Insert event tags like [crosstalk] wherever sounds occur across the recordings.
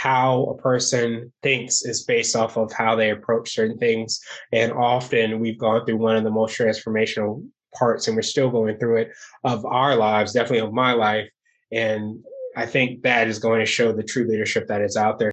how a person thinks is based off of how they approach certain things. And often we've gone through one of the most transformational parts, and we're still going through it of our lives, definitely of my life. And I think that is going to show the true leadership that is out there.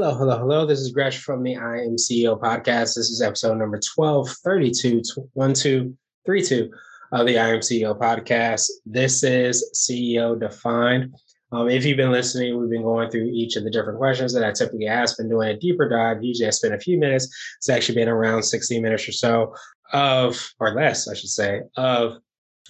Hello, hello, hello. This is Gresh from the I Am CEO podcast. This is episode number 1232, 1232 of the I Am CEO podcast. This is CEO Defined. Um, if you've been listening, we've been going through each of the different questions that I typically ask, been doing a deeper dive. Usually I spend a few minutes. It's actually been around 60 minutes or so of, or less, I should say, of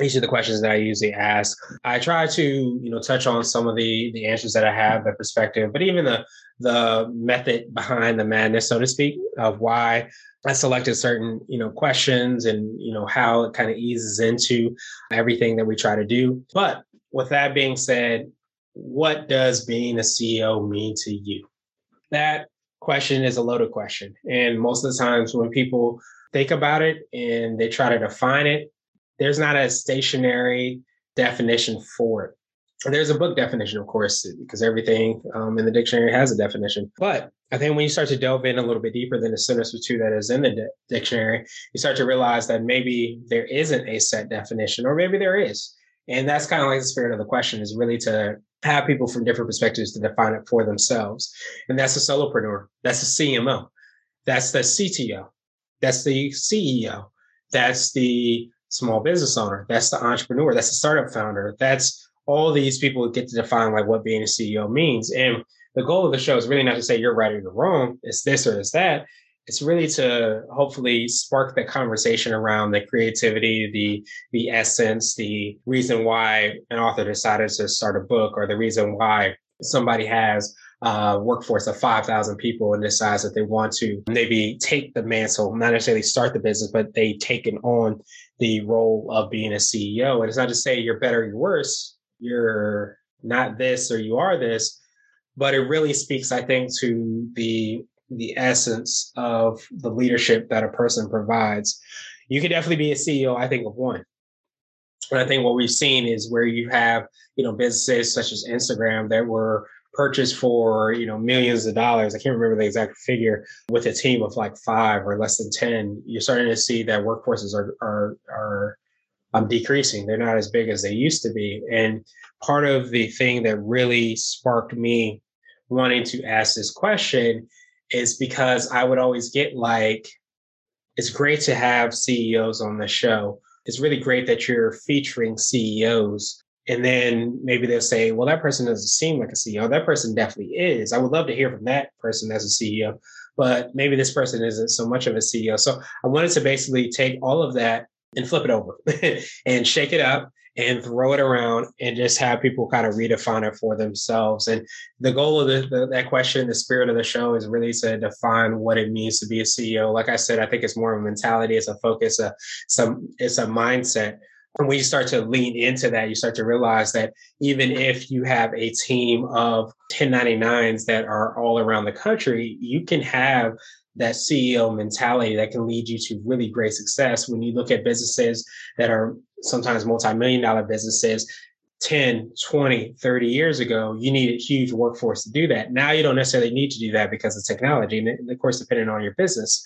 each of the questions that I usually ask. I try to, you know, touch on some of the the answers that I have, the perspective, but even the the method behind the madness, so to speak, of why I selected certain, you know, questions and you know how it kind of eases into everything that we try to do. But with that being said, what does being a CEO mean to you? That question is a loaded question, and most of the times when people think about it and they try to define it, there's not a stationary definition for it. There's a book definition, of course, because everything um, in the dictionary has a definition. But I think when you start to delve in a little bit deeper than the sentence or two that is in the di- dictionary, you start to realize that maybe there isn't a set definition, or maybe there is. And that's kind of like the spirit of the question is really to have people from different perspectives to define it for themselves. And that's a solopreneur, that's a CMO, that's the CTO, that's the CEO, that's the small business owner. That's the entrepreneur. That's the startup founder. That's all these people get to define like what being a CEO means. And the goal of the show is really not to say you're right or you're wrong. It's this or it's that. It's really to hopefully spark the conversation around the creativity, the the essence, the reason why an author decided to start a book, or the reason why somebody has uh, workforce of 5,000 people and decides that they want to maybe take the mantle, not necessarily start the business, but they take it on the role of being a CEO. And it's not to say you're better, you're worse, you're not this or you are this, but it really speaks, I think, to the the essence of the leadership that a person provides. You could definitely be a CEO, I think, of one. And I think what we've seen is where you have, you know, businesses such as Instagram that were purchased for you know millions of dollars. I can't remember the exact figure with a team of like five or less than 10 you're starting to see that workforces are are are um, decreasing. They're not as big as they used to be. And part of the thing that really sparked me wanting to ask this question is because i would always get like it's great to have ceos on the show. It's really great that you're featuring ceos and then maybe they'll say, well, that person doesn't seem like a CEO. That person definitely is. I would love to hear from that person as a CEO, but maybe this person isn't so much of a CEO. So I wanted to basically take all of that and flip it over [laughs] and shake it up and throw it around and just have people kind of redefine it for themselves. And the goal of the, the, that question, the spirit of the show is really to define what it means to be a CEO. Like I said, I think it's more of a mentality, it's a focus, a, some, it's a mindset. And when you start to lean into that, you start to realize that even if you have a team of 1099s that are all around the country, you can have that CEO mentality that can lead you to really great success. When you look at businesses that are sometimes multi-million dollar businesses, 10, 20, 30 years ago, you needed huge workforce to do that. Now you don't necessarily need to do that because of technology. And of course, depending on your business,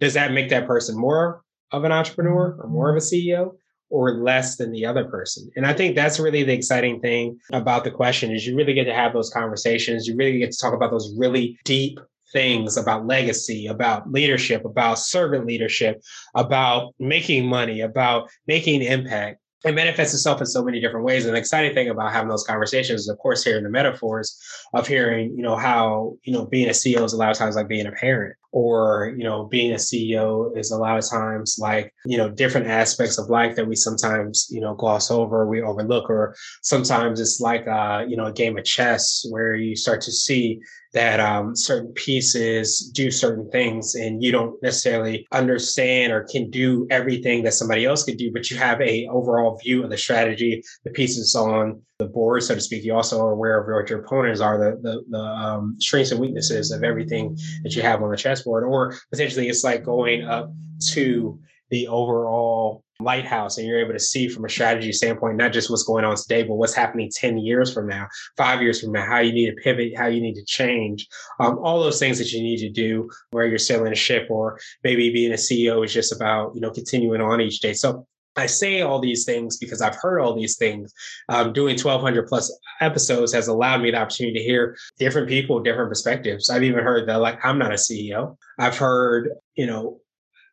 does that make that person more of an entrepreneur or more of a CEO? Or less than the other person. And I think that's really the exciting thing about the question is you really get to have those conversations. You really get to talk about those really deep things about legacy, about leadership, about servant leadership, about making money, about making impact it manifests itself in so many different ways. And the exciting thing about having those conversations is, of course, hearing the metaphors of hearing, you know, how, you know, being a CEO is a lot of times like being a parent or, you know, being a CEO is a lot of times like, you know, different aspects of life that we sometimes, you know, gloss over, we overlook, or sometimes it's like, uh, you know, a game of chess where you start to see that um, certain pieces do certain things and you don't necessarily understand or can do everything that somebody else could do but you have a overall view of the strategy the pieces on the board so to speak. You also are aware of what your opponents are the the, the um, strengths and weaknesses of everything that you have on the chessboard or potentially it's like going up to the overall lighthouse and you're able to see from a strategy standpoint not just what's going on today but what's happening 10 years from now five years from now how you need to pivot how you need to change um, all those things that you need to do where you're sailing a ship or maybe being a ceo is just about you know continuing on each day so I say all these things because I've heard all these things. Um, doing 1,200 plus episodes has allowed me the opportunity to hear different people, different perspectives. I've even heard that, like, I'm not a CEO. I've heard, you know,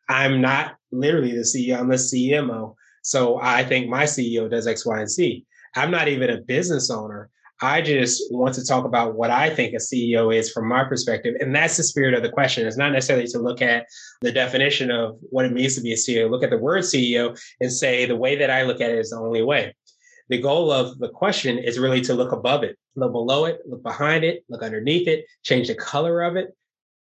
I'm not literally the CEO, I'm the CMO. So I think my CEO does X, Y, and Z. I'm not even a business owner. I just want to talk about what I think a CEO is from my perspective. And that's the spirit of the question. It's not necessarily to look at the definition of what it means to be a CEO, look at the word CEO and say the way that I look at it is the only way. The goal of the question is really to look above it, look below it, look behind it, look underneath it, change the color of it,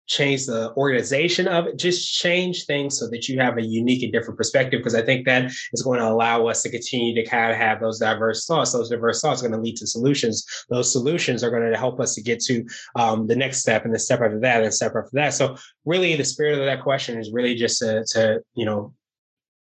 change the organization of it, just change things so that you have a unique and different perspective. Because I think that is going to allow us to continue to kind of have those diverse thoughts. Those diverse thoughts are going to lead to solutions. Those solutions are going to help us to get to um, the next step and the step after that and step after that. So really the spirit of that question is really just to, to you know,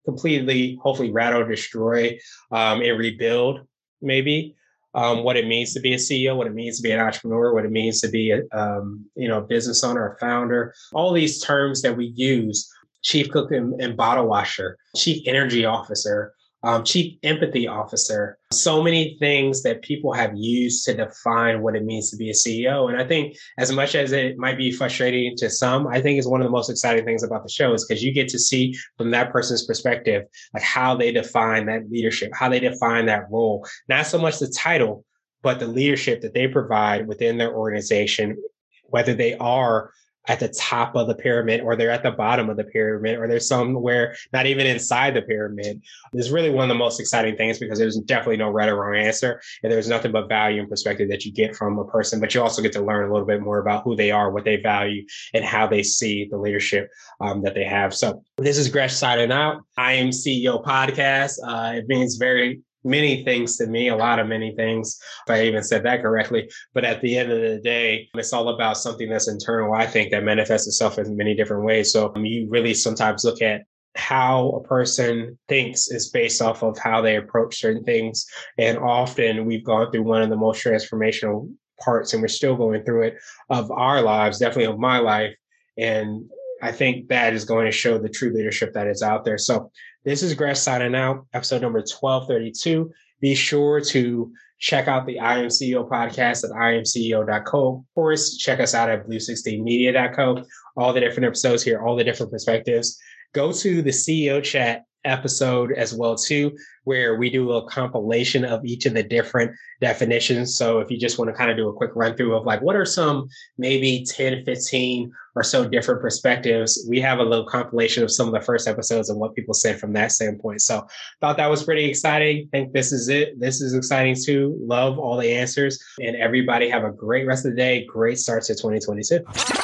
completely, hopefully rattle, destroy, um, and rebuild maybe um, what it means to be a CEO, what it means to be an entrepreneur, what it means to be a um, you know business owner, a founder. All these terms that we use: chief cook and, and bottle washer, chief energy officer, um, chief empathy officer, so many things that people have used to define what it means to be a CEO. And I think as much as it might be frustrating to some, I think is one of the most exciting things about the show is because you get to see from that person's perspective, like how they define that leadership, how they define that role, not so much the title, but the leadership that they provide within their organization, whether they are at the top of the pyramid or they're at the bottom of the pyramid or they're somewhere not even inside the pyramid. Is really one of the most exciting things because there's definitely no right or wrong answer and there's nothing but value and perspective that you get from a person but you also get to learn a little bit more about who they are what they value and how they see the leadership um, that they have. So this is gresh signing out. I am ceo podcast. Uh, it means very many things to me, a lot of many things, if I even said that correctly. But at the end of the day, it's all about something that's internal, I think, that manifests itself in many different ways. So um, you really sometimes look at how a person thinks is based off of how they approach certain things. And often we've gone through one of the most transformational parts, and we're still going through it of our lives, definitely of my life. And I think that is going to show the true leadership that is out there. So this is Gresh signing out, episode number 1232. Be sure to check out the I Am CEO podcast at imceo.co. Of course, check us out at blue16media.co. All the different episodes here, all the different perspectives. Go to the CEO chat episode as well too where we do a compilation of each of the different definitions. So if you just want to kind of do a quick run through of like what are some maybe 10 15 or so different perspectives we have a little compilation of some of the first episodes and what people said from that standpoint. So thought that was pretty exciting. Think this is it. This is exciting too. Love all the answers and everybody have a great rest of the day. Great start to 2022